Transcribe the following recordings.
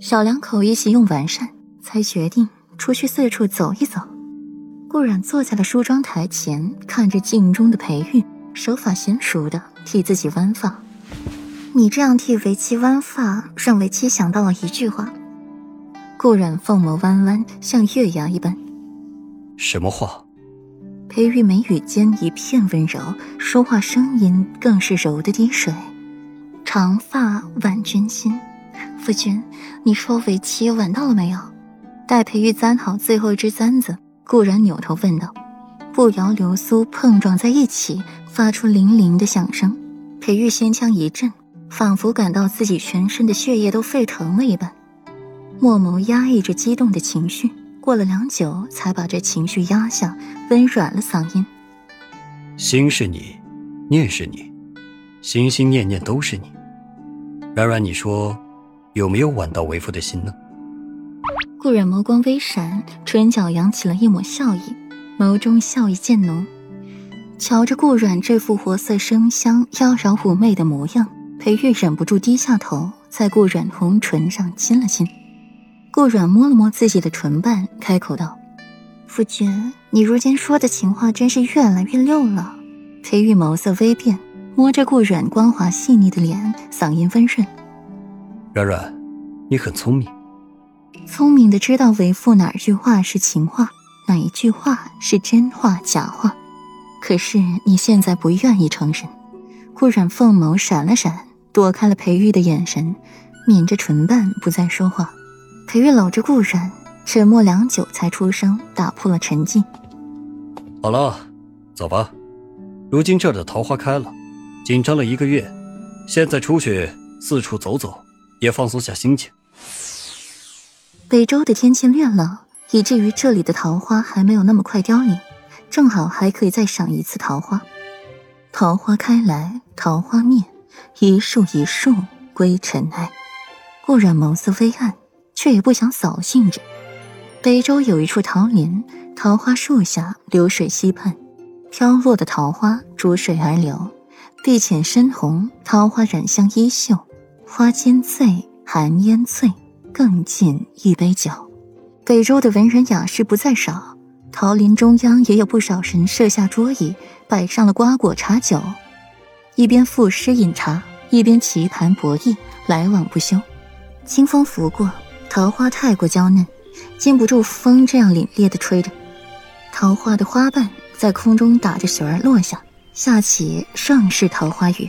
小两口一起用完膳，才决定出去四处走一走。顾然坐在了梳妆台前，看着镜中的裴玉，手法娴熟的替自己弯发。你这样替为妻弯发，让为妻想到了一句话。顾然凤眸弯弯，像月牙一般。什么话？裴玉眉宇间一片温柔，说话声音更是柔的滴水。长发挽君心，夫君，你说为妻晚到了没有？待裴玉簪好最后一支簪子，顾然扭头问道。步摇流苏碰撞在一起，发出铃铃的响声。裴玉心腔一震，仿佛感到自己全身的血液都沸腾了一般，墨眸压抑着激动的情绪。过了良久，才把这情绪压下，温软了嗓音：“心是你，念是你，心心念念都是你。软软，你说有没有挽到为夫的心呢？”顾然眸光微闪，唇角扬起了一抹笑意，眸中笑意渐浓。瞧着顾软这副活色生香、妖娆妩媚的模样，裴玉忍不住低下头，在顾软红唇上亲了亲。顾软摸了摸自己的唇瓣，开口道：“夫君，你如今说的情话真是越来越溜了。”裴玉眸色微变，摸着顾软光滑细腻的脸，嗓音温润：“软软，你很聪明，聪明的知道为父哪句话是情话，哪一句话是真话假话。可是你现在不愿意承认。”顾染凤眸闪了闪，躲开了裴玉的眼神，抿着唇瓣，不再说话。裴玉搂着顾然，沉默良久，才出声打破了沉寂。好了，走吧。如今这儿的桃花开了，紧张了一个月，现在出去四处走走，也放松下心情。北周的天气略冷，以至于这里的桃花还没有那么快凋零，正好还可以再赏一次桃花。桃花开来，桃花灭，一树一树归尘埃。顾然眸色微暗。却也不想扫兴着。北周有一处桃林，桃花树下，流水溪畔，飘落的桃花逐水而流，碧浅深红，桃花染香衣袖，花间醉，寒烟醉，更尽一杯酒。北周的文人雅士不在少，桃林中央也有不少人设下桌椅，摆上了瓜果茶酒，一边赋诗饮茶，一边棋盘博弈，来往不休。清风拂过。桃花太过娇嫩，经不住风这样凛冽的吹着。桃花的花瓣在空中打着旋儿落下，下起盛世桃花雨。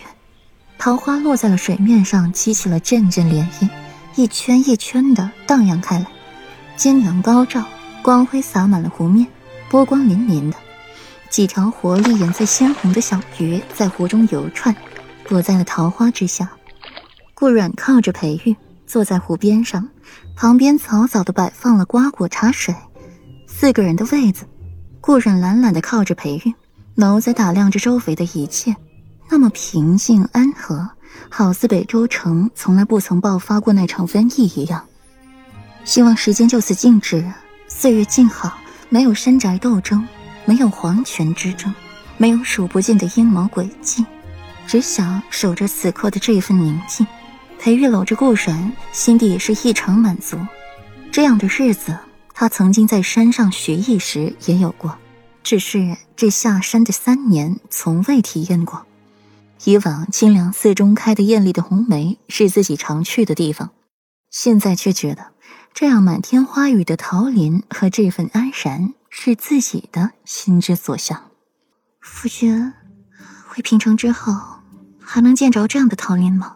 桃花落在了水面上，激起了阵阵涟漪，一圈一圈的荡漾开来。金阳高照，光辉洒满了湖面，波光粼粼的。几条活力颜色鲜红的小鱼在湖中游窜，躲在了桃花之下。顾软靠着裴玉，坐在湖边上。旁边草草的摆放了瓜果茶水，四个人的位子。顾然懒懒的靠着裴玉，眸在打量着周围的一切，那么平静安和，好似北周城从来不曾爆发过那场瘟疫一样。希望时间就此静止，岁月静好，没有山宅斗争，没有皇权之争，没有数不尽的阴谋诡计，只想守着此刻的这份宁静。裴玉搂着顾然，心底也是异常满足。这样的日子，他曾经在山上学艺时也有过，只是这下山的三年从未体验过。以往清凉寺中开的艳丽的红梅是自己常去的地方，现在却觉得这样满天花雨的桃林和这份安然是自己的心之所向。夫君，回平城之后，还能见着这样的桃林吗？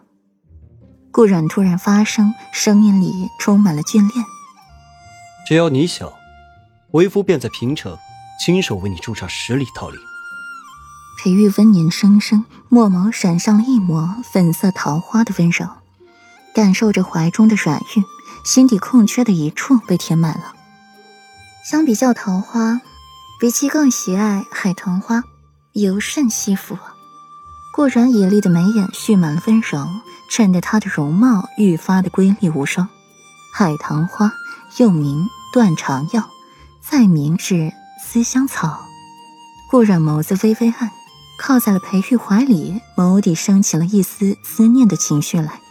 顾然突然发声，声音里充满了眷恋。只要你想，为夫便在平城亲手为你种上十里桃林。裴玉温言声声，墨眸闪上了一抹粉色桃花的温柔，感受着怀中的软玉，心底空缺的一处被填满了。相比较桃花，比起更喜爱海棠花，尤甚惜福。顾然野丽的眉眼蓄满了温柔。衬得她的容貌愈发的瑰丽无双。海棠花又名断肠药，再名是思香草。顾染眸子微微暗，靠在了裴玉怀里，眸底升起了一丝思念的情绪来。